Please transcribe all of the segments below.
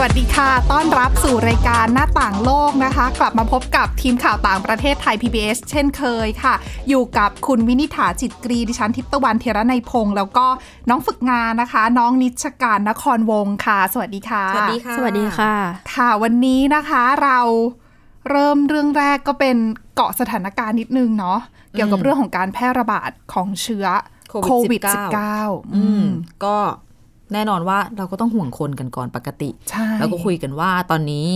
วัสดีค่ะ ต้อนรับสู่รายการหน้าต่างโลกนะคะ กลับมาพบกับทีมข่าวต่างประเทศไทย PBS เช่นเคยค่ะ อยู่กับคุณวินิษฐาจิตกรี ดิฉันทิพย์ตะวันเทระในยพงศ์แล้วก็น้องฝึกงานนะคะ น้องนิชการนครวงศ์ค่ะ สวัสดีค่ะ สวัสดีค่ะ สวัสดีค่ะ ค่ะวันนี้นะคะเราเริ่มเรื่องแรกก็เป็นเกาะสถานการณ์นิดนึงเนาะ เกี่ยวกับเรื่องของการแพร่ระบาดของเชื้อโควิด 19 19อือืมมก็ แน่นอนว่าเราก็ต้องห่วงคนกันก่อนปกติใช่แล้วก็คุยกันว่าตอนนี้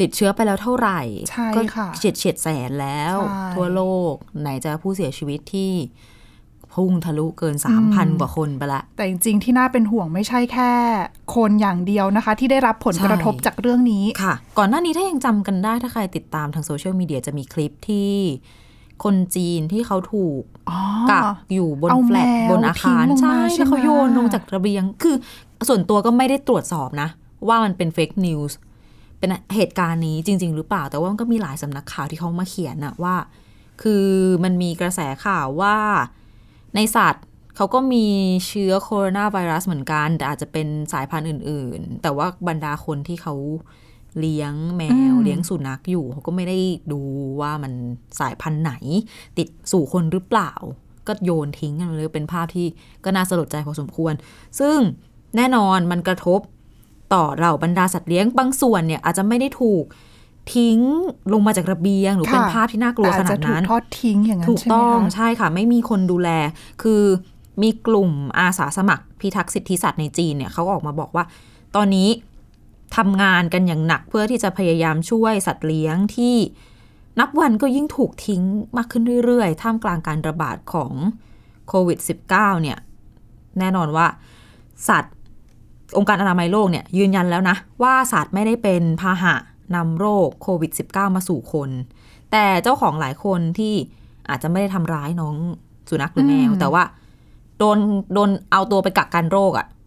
ติดเชื้อไปแล้วเท่าไหร่ใช่ก็ค่ะเฉียดเฉียดแสนแล้วใช่ทั่วโลกไหนจะผู้เสียชีวิตที่พุ่งทะลุเกินอืม3,000 กว่าคนไปละ แต่จริง ๆ ที่น่าเป็นห่วงไม่ใช่แค่ คนอย่างเดียวนะคะ ที่ได้รับผลกระทบใช่จากเรื่องนี้ค่ะ ก่อนหน้านี้ถ้ายังจำกันได้ถ้าใครติดตามทางโซเชียลมีเดียจะมีคลิปที่ คนจีนที่เขาถูกอ๋อกักอยู่บนเอาแฟลตแมวบนอาคารทิ้งลงมาใช่ใช่แล้วเขาไหมโยนลงจากระเบียง คือส่วนตัวก็ไม่ได้ตรวจสอบนะ ว่ามันเป็น fake newsเป็นเหตุการณ์นี้จริง ๆ หรือเปล่า แต่ว่ามันก็มีหลายสำนักข่าวที่เขามาเขียนนะว่า คือมันมีกระแสข่าวว่าในสัตว์เขาก็มีเชื้อโคโรนาไวรัสเหมือนกัน แต่อาจจะเป็นสายพันธุ์อื่น ๆ แต่ว่าบรรดาคนที่เขา เลี้ยงแมวอืมเลี้ยงสุนัขอยู่เขาก็ไม่ได้ดูว่ามันสายพันธุ์ไหน ติดสู่คนหรือเปล่า ก็โยนทิ้งกันเลยเป็นภาพที่ก็น่าสลดใจพอสมควร ซึ่งแน่นอนมันกระทบต่อเราบรรดาสัตว์เลี้ยงบางส่วนเนี่ยอาจจะไม่ได้ถูกทิ้งลงมาจากระเบียง หรือเป็นค่ะภาพที่น่ากลัวแต่อาขจนาจะดถูกนั้นทอดทิ้งอย่างนั้นถูกใช่ไหมต้องคะใช่ค่ะ ไม่มีคนดูแล คือมีกลุ่มอาสาสมัครพิทักษ์สิทธิสัตว์ในจีนเนี่ยเขาออกมาบอกว่า ตอนนี้ ทำงานกันอย่างหนักเพื่อที่จะพยายามช่วยสัตว์เลี้ยงที่นับวันก็ยิ่งถูกทิ้งมากขึ้นเรื่อยๆ ท่ามกลางการระบาดของโควิด -19 เนี่ย แน่นอนว่า สัตว์องค์การอนามัยโลกเนี่ยยืนยันแล้วนะ ว่าสัตว์ไม่ได้เป็นพาหะนำโรคโควิด -19 มาสู่คน แต่เจ้าของหลายคนที่อาจจะไม่ได้ทำร้ายน้องสุนัขหรือแมวอืมแต่ว่าโดนโดนเอาตัวไปกักกันโรคอะอ๋อ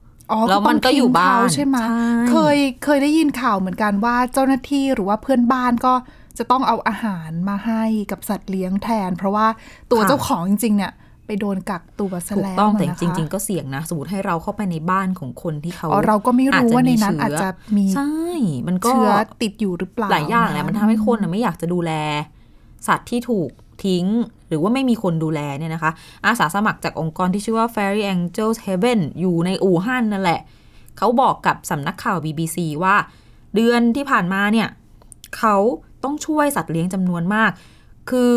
แล้วมันก็ต้งอยู่ทิ้งบ้านเขใช่ไหมใช่เคยเคยได้ยินข่าวเหมือนกันว่าเจ้าหน้าที่หรือว่าเพื่อนบ้านก็จะต้องเอาอาหารมาให้กับสัตว์เลี้ยงแทน เพราะว่าตัวเจ้าของจริงๆเนี่ยไปโดนกักตัวซะถูกแล้วต้องแต่นะคะจริง ๆ ก็เสี่ยงนะสมมติให้เราเข้าไปในบ้านของคนที่เขาอ๋อเราก็ไม่รู้ว่าในนั้นอาจจะมีใช่มันก็เชื้อติดอยู่หรือเปล่าหลายอย่างแหละะมันทำให้คนน่ะไม่อยากจะดูแล สัตว์ที่ถูก ทิ้ง หรือว่าไม่มีคนดูแลเนี่ยนะคะ อาสาสมัครจากองค์กรที่ชื่อว่า Fairy Angels Heaven อยู่ในอู่ฮั่นนั่นแหละ เขาบอกกับสำนักข่าว BBC ว่า เดือนที่ผ่านมาเนี่ยเขาต้องช่วยสัตว์เลี้ยงจำนวนมาก คือ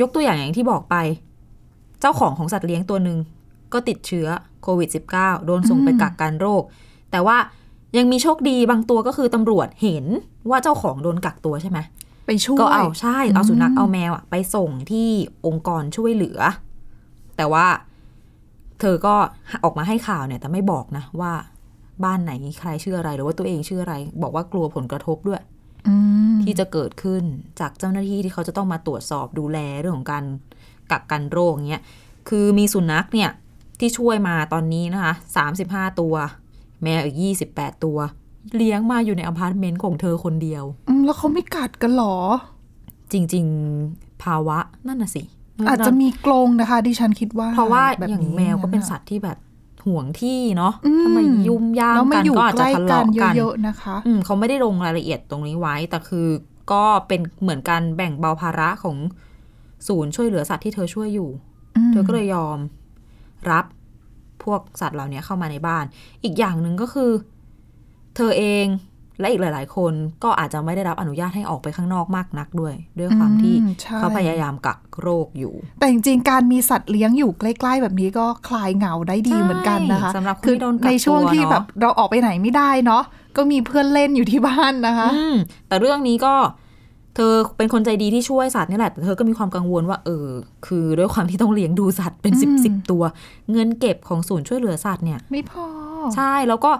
ยกตัวอย่างอย่างที่บอกไป เจ้าของของสัตว์เลี้ยงตัวหนึ่งก็ติดเชื้อโควิด -19 โดนส่งไปกักกันโรค แต่ว่ายังมีโชคดีบางตัวก็คือตำรวจเห็นว่าเจ้าของโดนกักตัวใช่ไหม ไปช่วยก็เอาใช่เอาสุนัขอืมเอาแมวอะไปส่งที่องค์กรช่วยเหลือ แต่ว่า เธอก็ออกมาให้ข่าวเนี่ย แต่ไม่บอกนะว่าบ้านไหนใครชื่ออะไรหรือว่าตัวเองชื่ออะไร บอกว่ากลัวผลกระทบด้วยอืมที่จะเกิดขึ้นจากเจ้าหน้าที่ที่เขาจะต้องมาตรวจสอบดูแลเรื่องของการกักกันโรคเงี้ยคือมีสุนัขเนี่ยที่ช่วยมาตอนนี้นะคะ35ตัว แมวอีก28ตัว เลี้ยงมาอยู่ในอพาร์ตเมนต์ของเธอคนเดียวอืมแล้วเขาไม่กัดกันเหรอ จริง ๆ ภาวะนั่นน่ะสิ อาจจะมีกรงนะคะ ดิฉันคิดว่า เพราะว่าแบบอย่างนี้แมวก็เป็นะสัตว์ที่แบบห่วงที่เนาะอืมทำไมยุ่มย่ามแล้วมากันอยู่ก็อาจใกจะล้ทะกัเลาะนกันเยอะๆนะคะ อืมเขาไม่ได้ลงรายละเอียดตรงนี้ไว้ แต่คือก็เป็นเหมือนการแบ่งเบาภาระของศูนย์ช่วยเหลือสัตว์ที่เธอช่วยอยู่มเธอก็เลยยอมรับพวกสัตว์เหล่านี้เข้ามาในบ้าน อีกอย่างหนึ่งก็คือ เธอเองและอีกหลาย ๆ คนก็อาจจะไม่ได้รับอนุญาตให้ออกไปข้างนอกมากนักด้วย ด้วยความที่อืมใช่เขาพยายามกักโรคอยู่ แต่จริงๆ การมีสัตว์เลี้ยงอยู่ใกล้ ๆ แบบนี้ก็คลายเหงาได้ดีใช่เหมือนกันนะคะสำหรับคนคือที่โดนกักในช่วงตัวที่เนอะแบบเราออกไปไหนไม่ได้เนาะก็มีเพื่อนเล่นอยู่ที่บ้านนะคะอืมแต่เรื่องนี้ก็เธอเป็นคนใจดีที่ช่วยสัตว์นี่แหละแต่เธอก็มีความกังวลว่าเออ คือด้วยความที่ต้องเลี้ยงดูสัตว์เป็นสิบอืมสิบตัว เงินเก็บของศูนย์ช่วยเหลือสัตว์เนี่ย ไม่พอ ใช่แล้วก็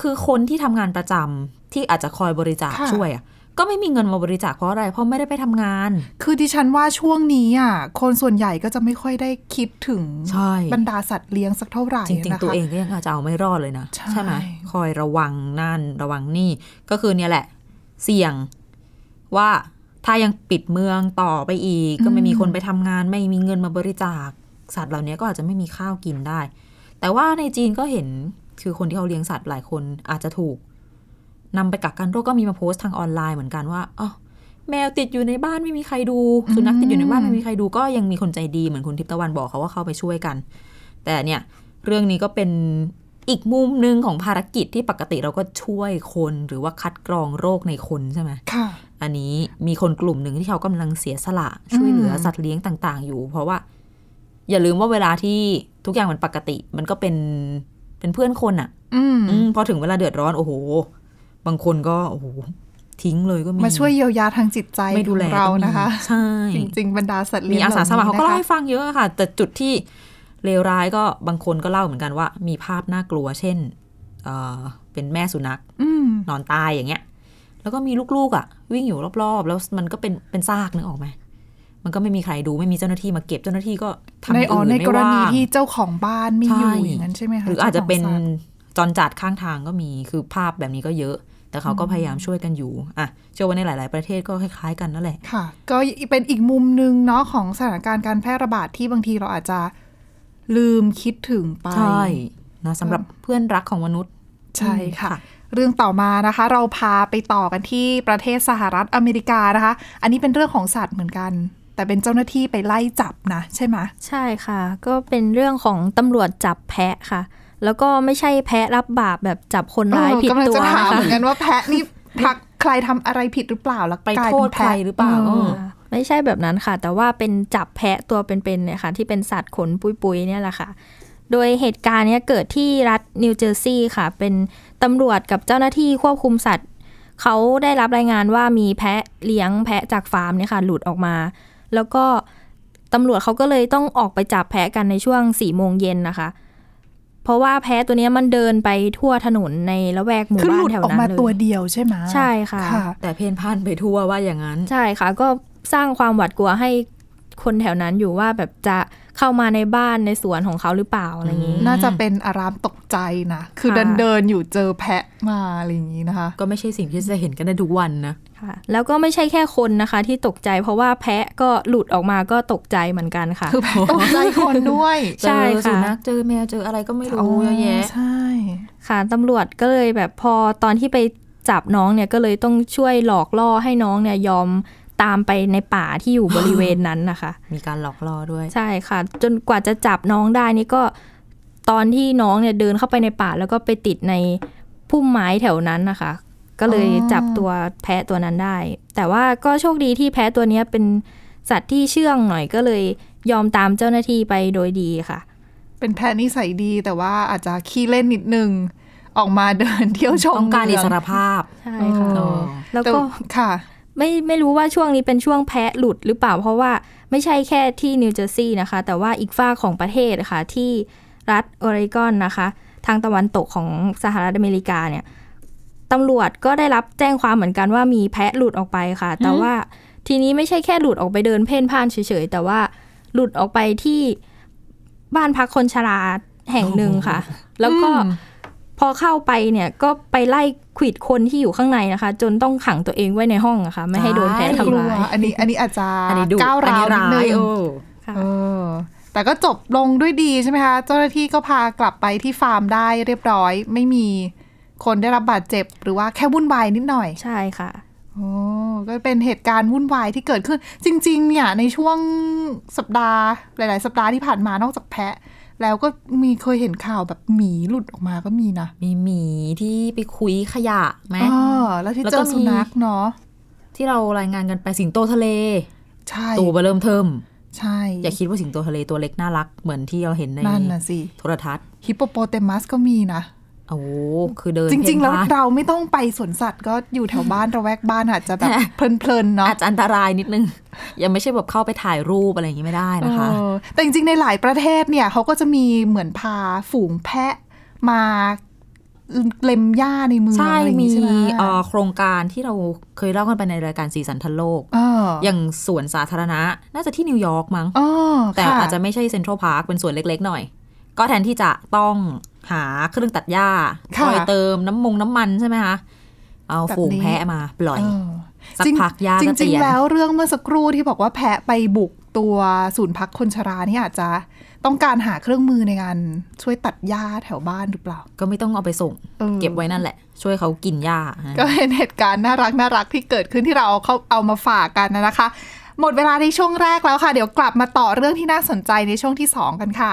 คือคนที่ทำงานประจำที่อาจจะคอยบริจาคค่ะช่วยอะก็ไม่มีเงินมาบริจาคเพราะอะไร เพราะไม่ได้ไปทำงาน คือดิฉันว่าช่วงนี้อะ คนส่วนใหญ่ก็จะไม่ค่อยได้คิดถึงใช่บรรดาสัตว์เลี้ยงสักเท่าไหร่จริงนะคะๆตัวเองก็ยังอาจจะเอาไม่รอดเลยนะ ใช่ไหมคอยระวังนั่นระวังนี่ ก็คือเนี่ยแหละ เสี่ยงว่าถ้ายังปิดเมืองต่อไปอีก ก็ไม่มีคนไปทำงาน ไม่มีเงินมาบริจาค สัตว์เหล่านี้ก็อาจจะไม่มีข้าวกินได้ แต่ว่าในจีนก็เห็น คือคนที่เขาเลี้ยงสัตว์หลายคนอาจจะถูกนำไปกักกันโรคก็มีมาโพสต์ทางออนไลน์เหมือนกันว่าอ๋อแมวติดอยู่ในบ้านไม่มีใครดูสุนัขติดอยู่ในบ้านไม่มีใครดูก็ยังมีคนใจดีเหมือนคุณทิพย์ตะวันบอกเขาว่าเข้าไปช่วยกัน แต่เนี่ยเรื่องนี้ก็เป็นอีกมุมหนึ่งของภารกิจที่ปกติเราก็ช่วยคนหรือว่าคัดกรองโรคในคนใช่ไหมค่ะ อันนี้มีคนกลุ่มหนึ่งที่เขากำลังเสียสละช่วยเหลือสัตว์เลี้ยงต่าง ๆ อยู่ เพราะว่า อย่าลืมว่าเวลาที่ทุกอย่างมันปกติ มันก็เป็น เป็นเพื่อนคนอะ่ะอืมอืมพอถึงเวลาเดือดร้อนโอ้โห บางคนก็โอ้โหทิ้งเลยก็มีมาช่วยเยียวยาทางจิตใจไม่ดูแลของเราก็มีนะคะใช่จริง ๆ บรรดาสัตว์มีเลี้ยงอาสาสมัครเขาก็หเล่านี้ให้ฟังเยอะค่ะ แต่จุดที่เลวร้ายก็บางคนก็เล่าเหมือนกันว่า มีภาพน่ากลัว เช่นเอ่อเป็นแม่สุนัขอืมนอนตายอย่างเงี้ย แล้วก็มีลูกๆอะ วิ่งอยู่รอบๆ แล้วมันก็เป็นเป็นซากนึกออกไหม มันก็ไม่มีใครดูไม่มีเจ้าหน้าที่มาเก็บเจ้าหน้าที่ก็ทำในอย่างอ๋ออื่นในไม่กรณีว่างที่เจ้าของบ้านไม่อยู่ใช่อย่างนั้นใช่ไหมคะหรืออาจจะเป็นจ้ขงสัตว์จรจัดข้างทางก็มีคือภาพแบบนี้ก็เยอะ แต่เขาก็พยายามช่วยกันอยู่อะเชื่อว่าในหลาย ๆ ประเทศก็คล้ายๆกันนั่นแหละค่ะ ก็เป็นอีกมุมหนึ่งเนาะของสถานการณ์การแพร่ระบาดที่บางทีเราอาจจะลืมคิดถึงไปใช่นะสำหรับเพื่อนรักของมนุษย์ใช่ค่ะค่ะเรื่องต่อมานะคะ เราพาไปต่อกันที่ประเทศสหรัฐอเมริกานะคะ อันนี้เป็นเรื่องของสัตว์เหมือนกัน แต่เป็นเจ้าหน้าที่ไปไล่จับนะใช่ไหมใช่ค่ะ ก็เป็นเรื่องของตำรวจจับแพะค่ะ แล้วก็ไม่ใช่แพะรับบาปแบบจับคนร้ายเออผิดกำลังตัวจะถามนะคะเหมือนกันว่าแพะนี่ทักใครทำอะไรผิดหรือเปล่าแล้วไปกลายโทเป็ษนใครแพะหรือเปล่าเอเอออไม่ใช่แบบนั้นค่ะ แต่ว่าเป็นจับแพะตัวเป็นๆเนี่ยค่ะ ที่เป็นสัตว์ขนปุยๆเนี่ยแหละค่ะ โดยเหตุการณ์เนี้ยเกิดที่รัฐนิวเจอร์ซีย์ค่ะ เป็นตำรวจกับเจ้าหน้าที่ควบคุมสัตว์เขาได้รับรายงานว่ามีแพะเลี้ยงแพะจากฟาร์มเนี่ยค่ะ หลุดออกมา แล้วก็ตำรวจเขาก็เลยต้องออกไปจับแพะกันในช่วงสี่โมงเย็นนะคะ เพราะว่าแพะตัวเนี้ยมันเดินไปทั่วถนนในละแวกหมู่คือหบ้าลุนดแถวออกนั้นมาเลยตัวเดียวใช่ไหมใช่ค่ะค่ะแต่เพ่นพ่านไปทั่วว่าอย่างนั้น ใช่ค่ะ ก็สร้างความหวาดกลัวให้คนแถวนั้นอยู่ว่าแบบจะเข้ามาในบ้านในสวนของเขาหรือเปล่าอะไรอย่างนี้ น่าจะเป็นอารามตกใจนะ คือค่ะเดินเดินๆอยู่เจอแพะมาอะไรอย่างนี้นะคะ ก็ไม่ใช่สิ่งที่จะเห็นกันได้ทุกวันนะ ค่ะ แล้วก็ไม่ใช่แค่คนนะคะ ที่ตกใจเพราะว่าแพะก็หลุดออกมาก็ตกใจเหมือนกันค่ะ คือแพะตกใจคนด้วยเจใช่อค่ะสุนัขเจอแมวเจออะไรก็ไม่รู้เยอะแยะใช่ค่ะตำรวจก็เลยแบบพอตอนที่ไปจับน้องเนี่ยก็เลยต้องช่วยหลอกล่อให้น้องเนี่ยยอมตามไปในป่าที่อยู่บริเวณนั้นนะคะ มีการหลอกล่อด้วย ใช่ค่ะ จนกว่าจะจับน้องได้นี่ก็ตอนที่น้องเนี่ยเดินเข้าไปในป่าแล้วก็ไปติดในพุ่มไม้แถวนั้นนะคะ ก็เลยจับตัวแพะตัวนั้นได้ แต่ว่าก็โชคดีที่แพะตัวเนี้ยเป็นสัตว์ที่เชื่องหน่อยก็เลยยอมตามเจ้าหน้าที่ไปโดยดีค่ะ เป็นแพะนิสัยดีแต่ว่าอาจจะขี้เล่นนิดนึง ออกมาเดินเที่ยวชมต้องการอิสรเมืภาพ ใช่งค่ะเออแล้วแต่ก็ค่ะไม่ไม่รู้ว่าช่วงนี้เป็นช่วงแพะหลุดหรือเปล่า เพราะว่าไม่ใช่แค่ที่นิวเจอร์ซีย์นะคะ แต่ว่าอีกฝ้ากของประเทศค่ะที่รัฐออริกอนนะคะ ทางตะวันตกของสหรัฐอเมริกาเนี่ย ตำรวจก็ได้รับแจ้งความเหมือนกันว่ามีแพะหลุดออกไปค่ะ แต่ว่าทีนี้ไม่ใช่แค่หลุดออกไปเดินเพ่นพ่านเฉยๆ แต่ว่าหลุดออกไปที่บ้านพักคนชราแห่งหนึ่งค่ะ แล้วก็อืมพอเข้าไปเนี่ยก็ไปไล่ขวิดคนที่อยู่ข้างในนะคะ จนต้องขังตัวเองไว้ในห้องอะค่ะไม่ให้โดนแพ้ใช่กลัทำวร้ายอันนี้อันนี้อาจจะอันนี้ดูก้าวอันร้าวนี้นิดร้านึยงเออค่ะเออแต่ก็จบลงด้วยดีใช่ไหมคะ เจ้าหน้าที่ก็พากลับไปที่ฟาร์มได้เรียบร้อย ไม่มี คนได้รับบาดเจ็บ หรือว่าแค่วุ่นวายนิดหน่อย ใช่ค่ะโอ้ก็เป็นเหตุการณ์วุ่นวายที่เกิดขึ้น จริง ๆ เนี่ย ในช่วงสัปดาห์ หลาย ๆ สัปดาห์ที่ผ่านมานอกจากแพะ แล้วก็มีเคยเห็นข่าวแบบหมีหลุดออกมาก็มีนะ มีหมีที่ไปคุยขยะไหมอ๋อแล้วที่แล้วเจก็อสุนัขเนาะที่เรารายงานกันไปสิงโตทะเล ใช่ตัวเบอเริ่มเทิมใช่ อย่าคิดว่าสิงโตทะเลตัวเล็กน่ารักเหมือนที่เราเห็นในนั่นน่ะสิโทรทัศน์ฮิปโปโปเตมัสก็มีนะ โอ้โหคือเดินจริง ๆ แล้วเพ่นพ่านเราไม่ต้องไปสวนสัตว์ก็อยู่แถวบ้านระแวกบ้านอาจจะแบบเพลินๆเนาะอาจจะอันตรายนิดนึง ยังไม่ใช่แบบเข้าไปถ่ายรูปอะไรอย่างนี้ไม่ได้นะคะเออแต่จริง ๆ ในหลายประเทศเนี่ยเขาก็จะมีเหมือนพาฝูงแพะมาเล็มหญ้าในเมืองใช่อะไรอย่างมีงี้ใช่ไหมเอ่อโครงการที่เราเคยเล่ากันไปในรายการสีสันทันโลกเอออย่างสวนสาธารณะ น่าจะที่นิวยอร์กมั้งอ๋อแต่ค่อาจจะไม่ใช่เซ็นทรัลพาร์คเป็นสวนเล็ก ๆ หน่อย ก็แทนที่จะต้อง หาเครื่องตัดหญ้าคอยเติมน้ำมงน้ำมันใช่ไหมคะเอาฝูงแพะมาปล่อยเออสักพักหญ้าจริก็งเตีจริงยนๆแล้วเรื่องเมื่อสักครู่ที่บอกว่าแพะไปบุกตัวศูนย์พักคนชรานี่อาจจะต้องการหาเครื่องมือในการช่วยตัดหญ้าแถวบ้านหรือเปล่า ก็ไม่ต้องเอาไปส่งออเก็บไว้นั่นแหละ ช่วยเขากินหญ้า ก็เป็นเหตุการณ์น่ารักน่ารักที่เกิดขึ้นที่เราเอาเข้าเอามาฝากกันนะคะ หมดเวลาในช่วงแรกแล้วค่ะ เดี๋ยวกลับมาต่อเรื่องที่น่าสนใจในช่วงที่ 2 กันค่ะ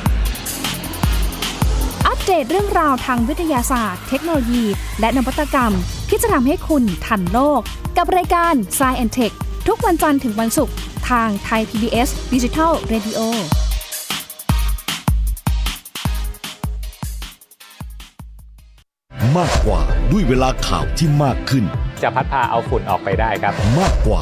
ัป เดตเรื่องราวทางวิทยาศาสตร์ เทคโนโลยี และนวัตกรรม ที่จะทำให้คุณทันโลก กับรายการ s c i e n t e c h ทุกวันจันทร์ถึงวันศุกร์ทางไทย PBS Digital Radio มากกว่าด้วยเวลาข่าวที่มากขึ้น จะพัดพาเอาฝุ่นออกไปได้ครับ มากกว่า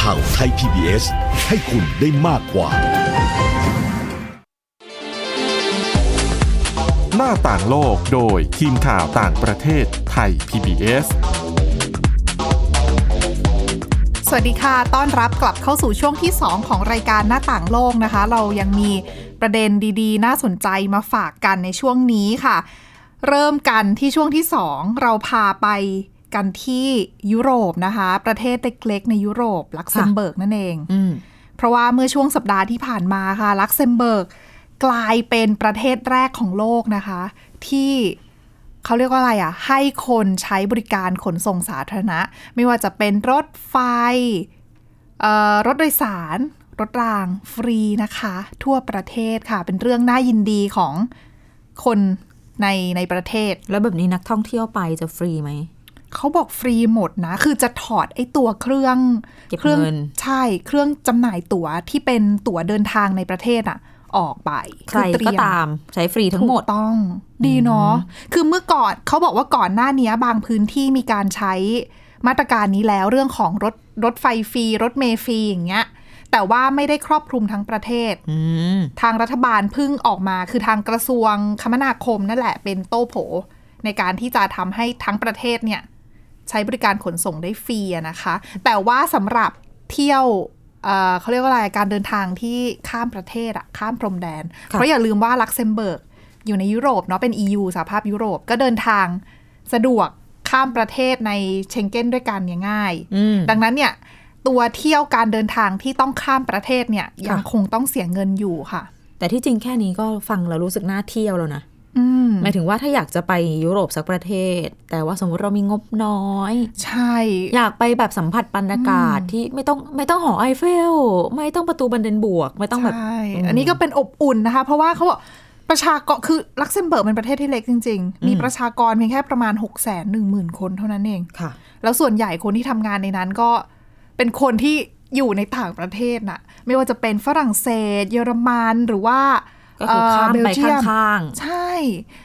ข่าวไทย PBS ให้คุณได้มากกว่า หน้าต่างโลกโดยทีมข่าวต่างประเทศไทย PBS สวัสดีค่ะ ต้อนรับกลับเข้าสู่ช่วงที่ 2 ของรายการหน้าต่างโลกนะคะ เรายังมีประเด็นดีๆ น่าสนใจมาฝากกันในช่วงนี้ค่ะ เริ่มกันที่ช่วงที่ 2 เราพาไป กันที่ยุโรปนะคะ ประเทศเล็กๆในยุโรปลักเซมเบิร์กนั่นเองอืมเพราะว่าเมื่อช่วงสัปดาห์ที่ผ่านมาค่ะ ลักเซมเบิร์กกลายเป็นประเทศแรกของโลกนะคะ ที่เขาเรียกว่าอะไรอะ ให้คนใช้บริการขนส่งสาธารณะ ไม่ว่าจะเป็นรถไฟเอ่อรถโดยสาร รถรางฟรีนะคะ ทั่วประเทศค่ะ เป็นเรื่องน่ายินดีของคนในในประเทศ แล้วแบบนี้นักท่องเที่ยวไปจะฟรีไหม เขาบอกฟรีหมดนะ คือจะถอดไอ้ตัวเครื่องเก็บครื่องเงินใช่เครื่องจำหน่ายตั๋วที่เป็นตั๋วเดินทางในประเทศอะออกไปใครอเตยก็ตามใช้ฟรีทั้งหมดถูกต้อง ดีเนาะคือเมื่อก่อนเขาบอกว่าก่อนหน้านี้บางพื้นที่มีการใช้มาตรการนี้แล้วเรื่องของรถรถไฟฟรี รถเมล์ฟรีอย่างเงี้ย แต่ว่าไม่ได้ครอบคลุมทั้งประเทศอืมทางรัฐบาลเพิ่งออกมาคือทางกระทรวงคมนาคมนั่นแหละเป็นโต้โผ ในการที่จะทำให้ทั้งประเทศเนี่ย ใช้บริการขนส่งได้ฟรีอะนะคะ แต่ว่าสำหรับเที่ยวเอ่อเขาเรียกว่าอะไรการเดินทางที่ข้ามประเทศอะข้ามพรมแดนค่ะเพราะอย่าลืมว่าลักเซมเบิร์กอยู่ในยุโรปเนาะเป็น EU สหภาพยุโรปก็เดินทางสะดวกข้ามประเทศในเชงเก้นด้วยกันเนี่ยง่ายอืมดังนั้นเนี่ยตัวเที่ยวการเดินทางที่ต้องข้ามประเทศเนี่ยยังคงต้องเสียเงินอยู่ค่ะ แต่ที่จริงแค่นี้ก็ฟังแล้วรู้สึกน่าเที่ยวแล้วนะอืม หมายถึงว่าถ้าอยากจะไปยุโรปสักประเทศ แต่ว่าสมมติเรามีงบน้อย ใช่ อยากไปแบบสัมผัสบรรยากาศที่ไม่ต้องไม่ต้องหอไอเฟล ไม่ต้องประตูบรันเดนบวร์ก ไม่ต้องแบบใช่อันนี้ก็เป็นอบอุ่นนะคะ เพราะว่าเขาบอกประชากรคือลักเซมเบิร์กเป็นประเทศที่เล็กจริง ๆ มีประชากรเพียงแค่ประมาณ6แสนหนึ่งหมื่นคนเท่านั้นเองค่ะ แล้วส่วนใหญ่คนที่ทำงานในนั้นก็เป็นคนที่อยู่ในต่างประเทศน่ะ ไม่ว่าจะเป็นฝรั่งเศส เยอรมันหรือว่า ก็คือข้ามไปเบลเยียมข้างๆ ใช่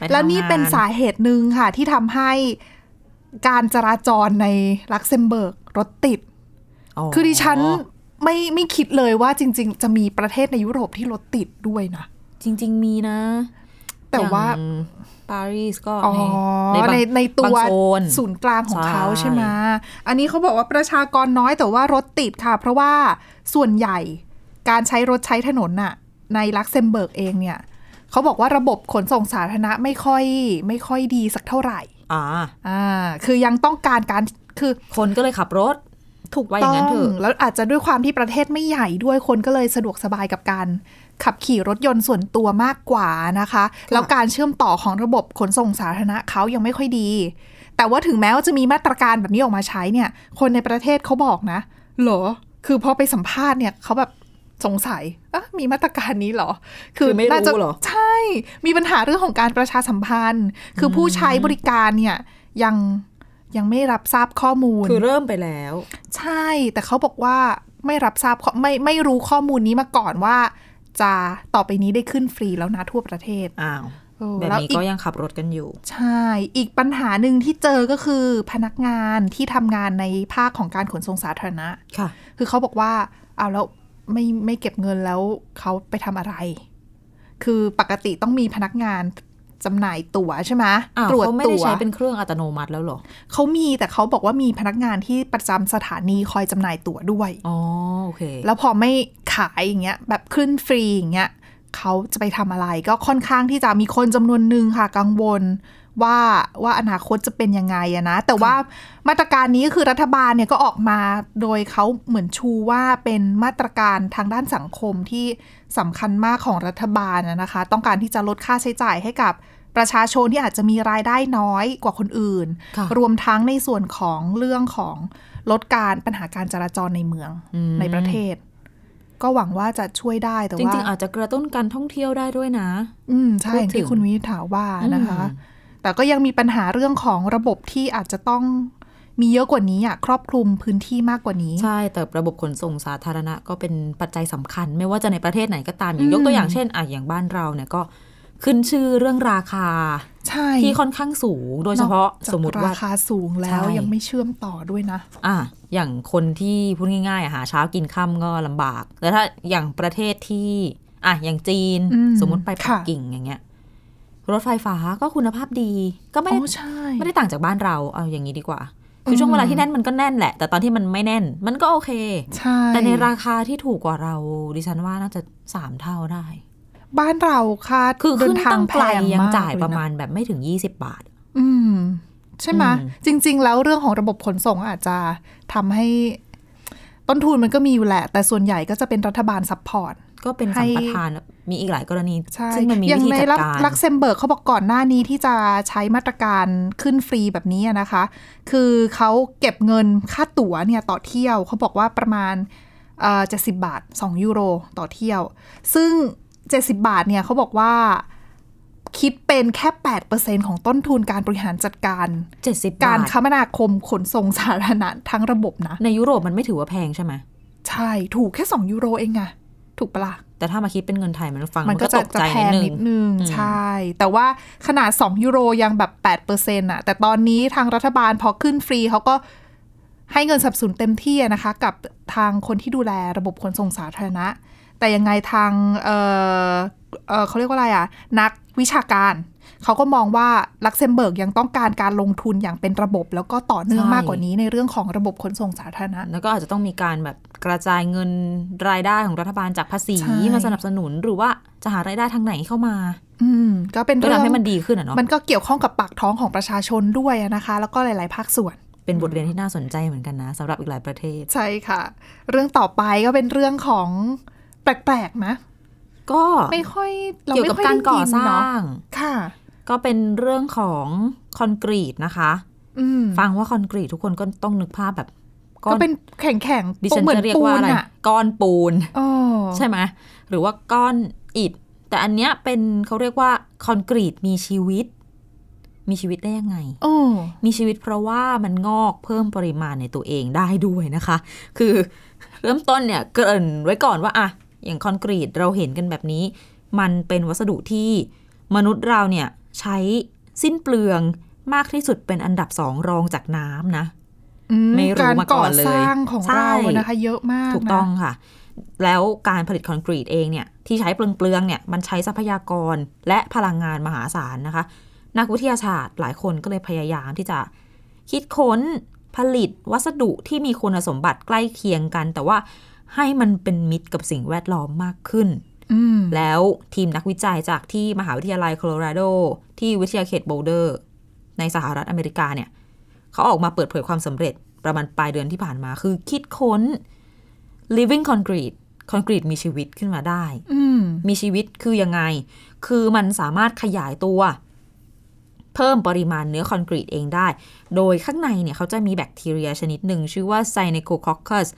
ไปทำงานแล้วนี่เป็นสาเหตุหนึ่งค่ะ ที่ทำให้การจราจรในลักเซมเบิร์กรถติด คือดิฉันไม่ไม่คิดเลยว่าจริง ๆ จะมีประเทศในยุโรปที่รถติดด้วยนะ จริง ๆ มีนะ แต่ว่าอย่างปารีสก็อ๋อในในในในบางตัวบางโซนศูนย์กลางของใช่เขาใช่ไหมอันนี้เขาบอกว่าประชากรน้อยแต่ว่ารถติดค่ะ เพราะว่าส่วนใหญ่การใช้รถใช้ถนนน่ะ ในลักเซมเบิร์กเองเนี่ยเขาบอกว่าระบบขนส่งสาธารณะไม่ค่อยไม่ค่อยดีสักเท่าไหร่อ่าอ่า คือยังต้องการการคือคนก็เลยขับรถถูกว่าอย่างนั้นเถอะแล้วอาจจะด้วยความที่ประเทศไม่ใหญ่ด้วยคนก็เลยสะดวกสบายกับการขับขี่รถยนต์ส่วนตัวมากกว่านะคะ แล้วการเชื่อมต่อของระบบขนส่งสาธารณะเขายังไม่ค่อยดี แต่ว่าถึงแม้ว่าจะมีมาตรการแบบนี้ออกมาใช้เนี่ย คนในประเทศเขาบอกนะ เหรอ คือพอไปสัมภาษณ์เนี่ยเขาแบบ สงสัยอะมีมาตรการนี้เหรอ คือไม่รู้น่าจะเหรอ ใช่ มีปัญหาเรื่องของการประชาสัมพันธ์ คือผู้ใช้บริการเนี่ยยังยังไม่รับทราบข้อมูล คือเริ่มไปแล้ว ใช่ แต่เขาบอกว่าไม่รับทราบข้อไม่ไม่รู้ข้อมูลนี้มาก่อนว่า จะต่อไปนี้ได้ขึ้นฟรีแล้วนะทั่วประเทศ อ้าวเออแบบแล้วนี้อีก็กยังขับรถกันอยู่ ใช่ อีกปัญหาหนึ่งที่เจอก็คือพนักงานที่ทำงานในภาคของการขนส่งสาธารณะ ค่ะ คือเขาบอกว่าเอาแล้ว ไม่ไม่เก็บเงินแล้วเขาไปทำอะไร คือปกติต้องมีพนักงานจำหน่ายตั๋วใช่ไหมอ้าวตรวจเขาไม่ได้ตั๋วใช้เป็นเครื่องอัตโนมัติแล้วเหรอเขามีแต่เขาบอกว่ามีพนักงานที่ประจำสถานีคอยจำหน่ายตั๋วด้วยอ๋อโอเค แล้วพอไม่ขายอย่างเงี้ย แบบขึ้นฟรีอย่างเงี้ยเขาจะไปทำอะไร ก็ค่อนข้างที่จะมีคนจำนวนหนึ่งค่ะ กังวล ว่าว่าอนาคตจะเป็นยังไงอะนะ แต่ว่ามาตรการนี้ก็คือรัฐบาลเนี่ยก็ออกมาโดยเขาเหมือนชูว่าเป็นมาตรการทางด้านสังคมที่สำคัญมากของรัฐบาลนะนะคะ ต้องการที่จะลดค่าใช้จ่ายให้กับประชาชนที่อาจจะมีรายได้น้อยกว่าคนอื่นค่ะรวมทั้งในส่วนของเรื่องของลดการปัญหาการจราจรในเมืองอืมในประเทศ ก็หวังว่าจะช่วยได้แต่จว่าริงๆอาจจะกระตุ้นการท่องเที่ยวได้ด้วยนะ อืมใช่พูดอย่างถึที่งคุณวินิษฐาว่านะคะอืม แต่ก็ยังมีปัญหาเรื่องของระบบที่อาจจะต้องมีเยอะกว่านี้อะครอบคลุมพื้นที่มากกว่านี้ ใช่ แต่ระบบขนส่งสาธารณะก็เป็นปัจจัยสำคัญ ไม่ว่าจะในประเทศไหนก็ตามอย่างอืมยกตัวอย่างเช่นอะอย่างบ้านเราเนี่ยก็ขึ้นชื่อเรื่องราคาใช่ที่ค่อนข้างสูง โดยเฉพาะนอกจกสมมติว่าราคาสูงแล้วใช่ยังไม่เชื่อมต่อด้วยนะ อะอย่างคนที่พูดง่ายๆอะหาเช้ากินค่ำก็ลำบากแต่ถ้าอย่างประเทศที่อะอย่างจีนอืมสมมติไปปักค่ะกิ่งอย่างเงี้ย รถไฟฟ้าก็คุณภาพดี ก็ไม่โอ้ได้ใช่ไม่ได้ต่างจากบ้านเราเอาอย่างนี้ดีกว่า คือช่วงเวลาที่แน่นมันก็แน่นแหละ แต่ตอนที่มันไม่แน่น มันก็โอเคใช่แต่ในราคาที่ถูกกว่าเรา ดิฉันว่าน่าจะสามเท่าได้ บ้านเราค่าคือเดิขึ้นนทางตั้งแพไกลงยังมากจ่ายเลประนะมาณแบบไม่ถึง20บาท อืม ใช่ไหมอืมจริง ๆ แล้วเรื่องของระบบขนส่งอาจจะทำให้ต้นทุนมันก็มีอยู่แหละ แต่ส่วนใหญ่ก็จะเป็นรัฐบาล support ก็เป็นให้สัมปทาน มีอีกหลายกรณีใช่ซึ่งมันมีอย่าวิงธีในจัดลักการลักเซมเบิร์กเขาบอกก่อนหน้านี้ที่จะใช้มาตรการขึ้นฟรีแบบนี้อะนะคะ คือเขาเก็บเงินค่าตั๋วเนี่ยต่อเที่ยวเขาบอกว่าประมาณเจ็ดสิบบาท 2 ยูโรต่อเที่ยว ซึ่ง 70 บาทเนี่ยเขาบอกว่าคิดเป็นแค่ 8%ของต้นทุนการบริหารจัดการ 70 กาบารทคมนาคมขนส่งสาธารณะทั้งระบบนะ ในยุโรปมันไม่ถือว่าแพงใช่ไหม ใช่ ถูกแค่ 2 ยูโรเองอะถูกปะล่ะ แต่ถ้ามาคิดเป็นเงินไทยมันฟังมัมันนก็ก็จะตกจะใจแพนิงดนึนิงดนึงอืมใช่ แต่ว่าขนาด 2 ยูโรยังแบบ8%อะแต่ตอนนี้ทางรัฐบาลพอขึ้นฟรีเขาก็ให้เงินสนับสนุนเต็มที่อะนะคะ กับทางคนที่ดูแลระบบขนส่งสาธารณะ แต่ยังไงทางเออเออเขาเรียกว่าอะไรอะนักวิชาการ เขาก็มองว่าลักเซมเบิร์กยังต้องการการลงทุนอย่างเป็นระบบ แล้วก็ต่อเนื่องมากกว่านี้ในเรื่องของระบบขนส่งสาธารณะ แล้วก็อาจจะต้องมีการแบบกระจายเงินรายได้ของรัฐบาลจากภาษีใช่มาสนับสนุนหรือว่าจะหารายได้ทางไหนเข้ามา อืม ก็เป็นก็เรื่องทำให้มันดีขึ้นอะเนาะมันก็เกี่ยวข้องกับปากท้องของประชาชนด้วยอะนะคะ แล้วก็หลาย ๆ ภาคส่วนเป็นบทเรียนที่น่าสนใจเหมือนกันนะสำหรับอีกหลายประเทศ ใช่ค่ะ เรื่องต่อไปก็เป็นเรื่องของแปลกๆนะก็ไม่ค่อยเราเกี่ยวไม่กับค่อยการได้ก่อยินสร้าเนาะงค่ะ ก็เป็นเรื่องของคอนกรีตนะคะอืมฟังว่าคอนกรีตทุกคนก็ต้องนึกภาพแบบก้อก็นเป็นแข็งๆดิฉันเหมือจะนเรียกปูว่านอะไรอะก้อนปูนอ๋อใช่ไหมหรือว่าก้อนอิฐ แต่อันเนี้ยเป็นเขาเรียกว่าคอนกรีตมีชีวิต มีชีวิตได้ยังไงโอ้มีชีวิตเพราะว่ามันงอกเพิ่มปริมาณในตัวเองได้ด้วยนะคะ คือเริ่มต้นเนี่ยเกริ่นไว้ก่อนว่าอะอย่างคอนกรีตเราเห็นกันแบบนี้ มันเป็นวัสดุที่มนุษย์เราเนี่ย ใช้สิ้นเปลืองมากที่สุดเป็นอันดับสองรองจากน้ำนะอืไม่รู้การมาก่ก่ออนเลยสร้างของใช่เราอะนะคะเยอะมากถูกนะต้องค่ะ แล้วการผลิตคอนกรีตเองเนี่ยที่ใช้เปลืองๆเนี่ยมันใช้ทรัพยากรและพลังงานมหาศาลนะคะ นักวิทยาศาสตร์หลายคนก็เลยพยายามที่จะคิดค้นผลิตวัสดุที่มีคุณสมบัติใกล้เคียงกัน แต่ว่าให้มันเป็นมิตรกับสิ่งแวดล้อมมากขึ้นอืม แล้วทีมนักวิจัยจากที่มหาวิทยาลัยโคโลราโด ที่วิทยาเขตโบลเดอร์ ในสหรัฐอเมริกาเนี่ย เขาออกมาเปิดเผยความสำเร็จประมาณปลายเดือนที่ผ่านมา คือคิดค้น living concrete คอนกรีตมีชีวิตขึ้นมาได้อืมมีชีวิตคือยังไง คือมันสามารถขยายตัว เพิ่มปริมาณเนื้อคอนกรีตเองได้ โดยข้างในเนี่ยเขาจะมีแบคทีเรียชนิดหนึ่ง ชื่อว่า Synechococcus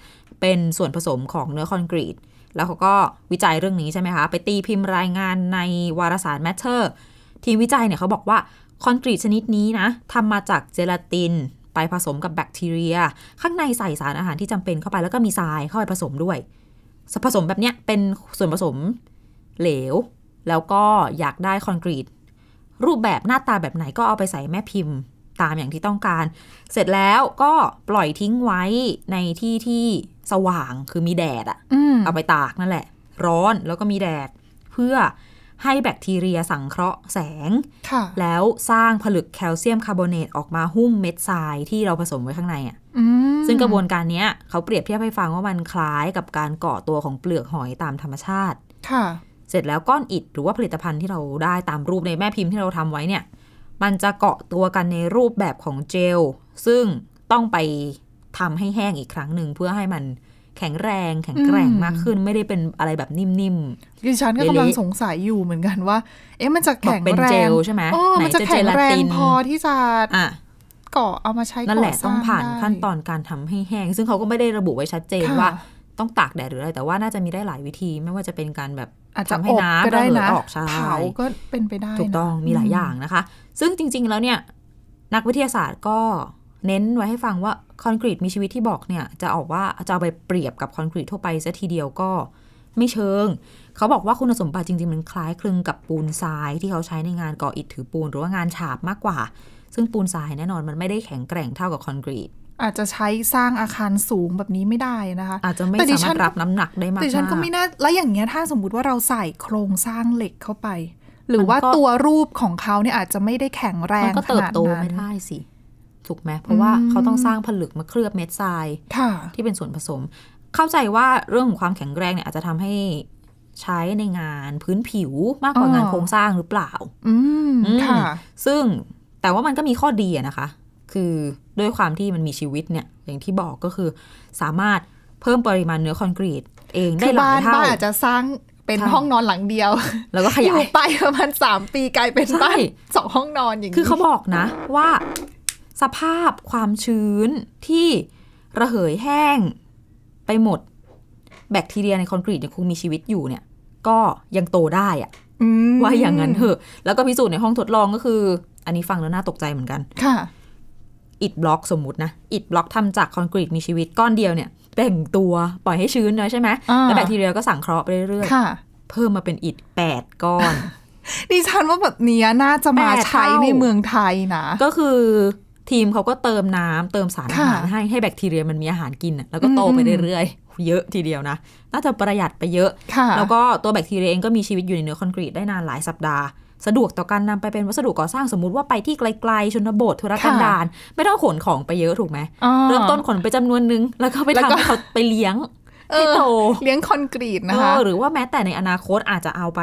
เป็นส่วนผสมของเนื้อคอนกรีต แล้วเขาก็วิจัยเรื่องนี้ใช่ไหมคะ ไปตีพิมพ์รายงานในวารสาร Matter ทีมวิจัยเนี่ยเขาบอกว่าคอนกรีตชนิดนี้นะทำมาจากเจลาตินไปผสมกับแบคทีเรีย ข้างในใส่สารอาหารที่จำเป็นเข้าไปแล้วก็มีทรายเข้าไปผสมด้วยผสมแบบเนี้ยเป็นส่วนผสมเหลว แล้วก็อยากได้คอนกรีตรูปแบบหน้าตาแบบไหนก็เอาไปใส่แม่พิมพ์ ตามอย่างที่ต้องการ เสร็จแล้วก็ปล่อยทิ้งไว้ในที่ที่สว่างคือมีแดดอะอืมเอาไปตากนั่นแหละ ร้อนแล้วก็มีแดด เพื่อให้แบคทีเรียสังเคราะห์แสงค่ะแล้วสร้างผลึกแคลเซียมคาร์บอเนตออกมาหุ้มเม็ดทรายที่เราผสมไว้ข้างในอะอืมซึ่งกระบวนการเนี้ยเขาเปรียบเทียบให้ฟังว่ามันคล้ายกับการก่อตัวของเปลือกหอยตามธรรมชาติ ค่ะ เสร็จแล้วก้อนอิฐหรือว่าผลิตภัณฑ์ที่เราได้ตามรูปในแม่พิมพ์ที่เราทำไว้เนี่ย มันจะเกาะตัวกันในรูปแบบของเจล ซึ่งต้องไปทำให้แห้งอีกครั้งหนึ่งเพื่อให้มันแข็งแรงแข็งแกร่งอืมมากขึ้นไม่ได้เป็นอะไรแบบนิ่มดิฉันก็เละๆกำลังสงสัยอยู่เหมือนกันว่า เอ๊ะมันจะๆบอกแข็งเป็นแรเจงลใช่ไหมโอ้ไหนมันจะจะแข็งแรงเจลาตินพอที่จะอะเกาะเอามาใช้นั่นแหละก่สต้ร้าองผ่านได้ขั้นตอนการทำให้แห้ง ซึ่งเขาก็ไม่ได้ระบุไว้ชัดเจนค่ะว่า ต้องตากแดดหรืออะไร แต่ว่าน่าจะมีได้หลายวิธี ไม่ว่าจะเป็นการแบบอาจจะทำให้อบน้ำก็ได้ระเหยนะออกใช่เผาก็เป็นไปได้นะถูกต้องมีหลายอย่างนะคะ ซึ่งจริง ๆ แล้วเนี่ยนักวิทยาศาสตร์ก็เน้นไว้ให้ฟังว่าคอนกรีตมีชีวิตที่บอกเนี่ยจะออกว่าจะเอาไปเปรียบกับคอนกรีตทั่วไปซะทีเดียวก็ไม่เชิง เขาบอกว่าคุณสมบัติจริง ๆ มันคล้ายคลึงกับปูนทรายที่เขาใช้ในงานก่ออิฐถือปูนหรือว่างานฉาบมากกว่า ซึ่งปูนทรายแน่นอนมันไม่ได้แข็งแกร่งเท่ากับคอนกรีต อาจจะใช้สร้างอาคารสูงแบบนี้ไม่ได้นะคะ อาจจะไม่แต่ดิสาฉัมารถรับน้ำหนักได้มากแต่ฉันก็ๆไม่น่าแล้วอย่างเงี้ยถ้าสมมุติว่าเราใส่โครงสร้างเหล็กเข้าไป หรือมันก็ว่าตัวรูปของเขาเนี่ยอาจจะไม่ได้แข็งแรมังนก็ขเติบนาดโตนั้นไม่ได้สิถูกไหมเพราะว่าอืมเขาต้องสร้างผลึกมาเคลือบเม็ดทรายค่ะที่เป็นส่วนผสม เข้าใจว่าเรื่องของความแข็งแรงเนี่ยอาจจะทำให้ใช้ในงานพื้นผิวมากกว่าอ๋องานโครงสร้างหรือเปล่าอืมอืมค่ะ ซึ่งแต่ว่ามันก็มีข้อดีอะนะคะ คือ ด้วยความที่มันมีชีวิตเนี่ยอย่างที่บอกก็คือสามารถเพิ่มปริมาณเนื้อคอนกรีต เองได้คือหลาบ้ายนเท่าบ้านอาจจะสร้างเป็นใช่ห้องนอนหลังเดียว แล้วก็ขอยายยู่ไปประมาณสามปีกลายเป็นใช่บ้านสองห้องนอนอย่างนี้คือเขาบอกนะว่า สภาพความชื้นที่ระเหยแห้งไปหมด แบคทีเรียในคอนกรีตยังคงมีชีวิตอยู่เนี่ย ก็ยังโตได้อะอืมว่าอย่างนั้นเถอะ แล้วก็พิสูจน์ในห้องทดลองก็คือ อันนี้ฟังแล้วน่าตกใจเหมือนกัน ค่ะ อิฐบล็อกสมมุตินะอิฐบล็อกทำจากคอนกรีตมีชีวิตก้อนเดียวเนี่ยแบ่งตัวปล่อยให้ชื้นนะใช่ไหมอ่าแล้วแบคทีเรียก็สังเคราะห์ไปเรื่อยค่ะๆเพิ่มมาเป็นอิฐแปดก้อนดิฉันว่าแบบเนี้ยน่าจะมาแปดใช้เท่าในเมืองไทยนะ ก็คือทีมเขาก็เติมน้ำเติมสารอาหารค่ะให้ให้แบคทีเรียมันมีอาหารกินน่ะแล้วก็โตไปอืมเรื่อยๆ เยอะทีเดียวนะ น่าจะประหยัดไปเยอะค่ะแล้วก็ตัวแบคทีเรียเองก็มีชีวิตอยู่ในเนื้อคอนกรีตได้นานหลายสัปดาห์ สะดวกต่อการนำไปเป็นวัสดุก่อสร้างสมมุติว่าไปที่ไกลๆชนบทธุรกันดารไม่ต้องขนของไปเยอะถูกไหมอ่าเริ่มต้นขนไปจำนวนนึง แล้วก็ไปแล้วทำก็ให้เขาไปเลี้ยงเอให้อโตเลี้ยงคอนกรีตนะคะเออหรือว่าแม้แต่ในอนาคตอาจจะเอาไป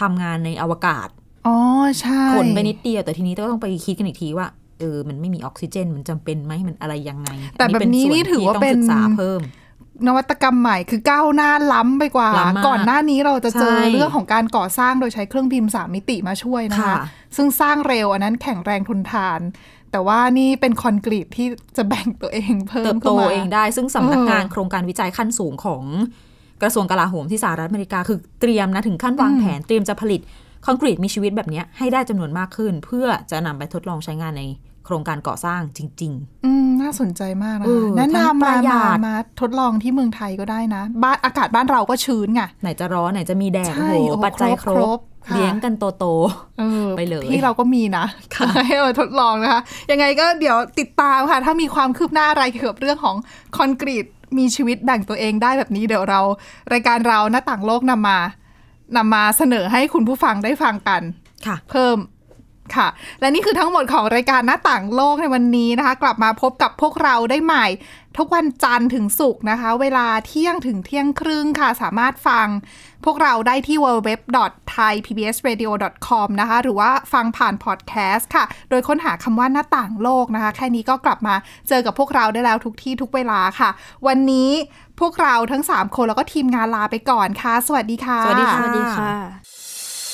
ทำงานในอวกาศอ๋อใช่ขนไปนิดเดียวแต่ทีนี้ก็ต้องไปคิดกันอีกทีว่าเออมันไม่มีออกซิเจนมันจำเป็นไหมมันอะไรยังไงแต่แบบนี้นี่ถือว่าเป็นอันนี้เป็นส่วนที่ต้องศึกษาเพิ่ม นวัตกรรมใหม่คือก้าวหน้าล้ำไปกว่าล้ำมากก่อนหน้านี้เราจะเจอใช่เรื่องของการก่อสร้างโดยใช้เครื่องพิมพ์สามมิติมาช่วยนะคะค่ะซึ่งสร้างเร็วอันนั้นแข็งแรงทนทาน แต่ว่านี่เป็นคอนกรีตที่จะแบ่งตัวเองเพิ่มเติบโตข้ามาเองได้ ซึ่งสำนักงานเออโครงการวิจัยขั้นสูงของกระทรวงกลาโหมที่สหรัฐอเมริกาคือเตรียมนะถึงขั้นวางอืมแผนเตรียมจะผลิตคอนกรีตมีชีวิตแบบเนี้ยให้ได้จำนวนมากขึ้น เพื่อจะนำไปทดลองใช้งานใน โครงการก่อสร้างจริงอืมน่าสนใจมากนะเออคะแนะทั้งนำประมาหยัมาดมาทดลองที่เมืองไทยก็ได้นะ บ้านอากาศบ้านเราก็ชื้นไงๆไหนจะร้อนไหนจะมีแดดใช่โอ้โหโอ้ปัจจัยครครบบค่ะเลี้ยงกันโตโตเออไปเลยที่เราก็มีนะให้มาทดลองนะคะ ยังไงก็เดี๋ยวติดตามค่ะ ถ้ามีความคืบหน้าอะไรเกี่ยวกับเรื่องของคอนกรีตมีชีวิตแบ่งตัวเองได้แบบนี้เดี๋ยวเรา รายการเราหน้าต่างโลกนำมานำมาเสนอให้คุณผู้ฟังได้ฟังกัน ค่ะ เพิ่ม ค่ะ และนี่คือทั้งหมดของรายการหน้าต่างโลกในวันนี้นะคะ กลับมาพบกับพวกเราได้ใหม่ ทุกวันจันทร์ถึงศุกร์นะคะ เวลาเที่ยงถึงเที่ยงครึ่งค่ะ สามารถฟังพวกเราได้ที่ www.thaipbsradio.com นะคะ หรือว่าฟังผ่านพอดแคสต์ค่ะ โดยค้นหาคำว่าหน้าต่างโลกนะคะ แค่นี้ก็กลับมาเจอกับพวกเราได้แล้วทุกที่ทุกเวลาค่ะ วันนี้พวกเราทั้ง 3 คนแล้วก็ทีมงานลาไปก่อนค่ะ สวัสดีค่ะ สวัสดีค่ะสวัสดีค่ะ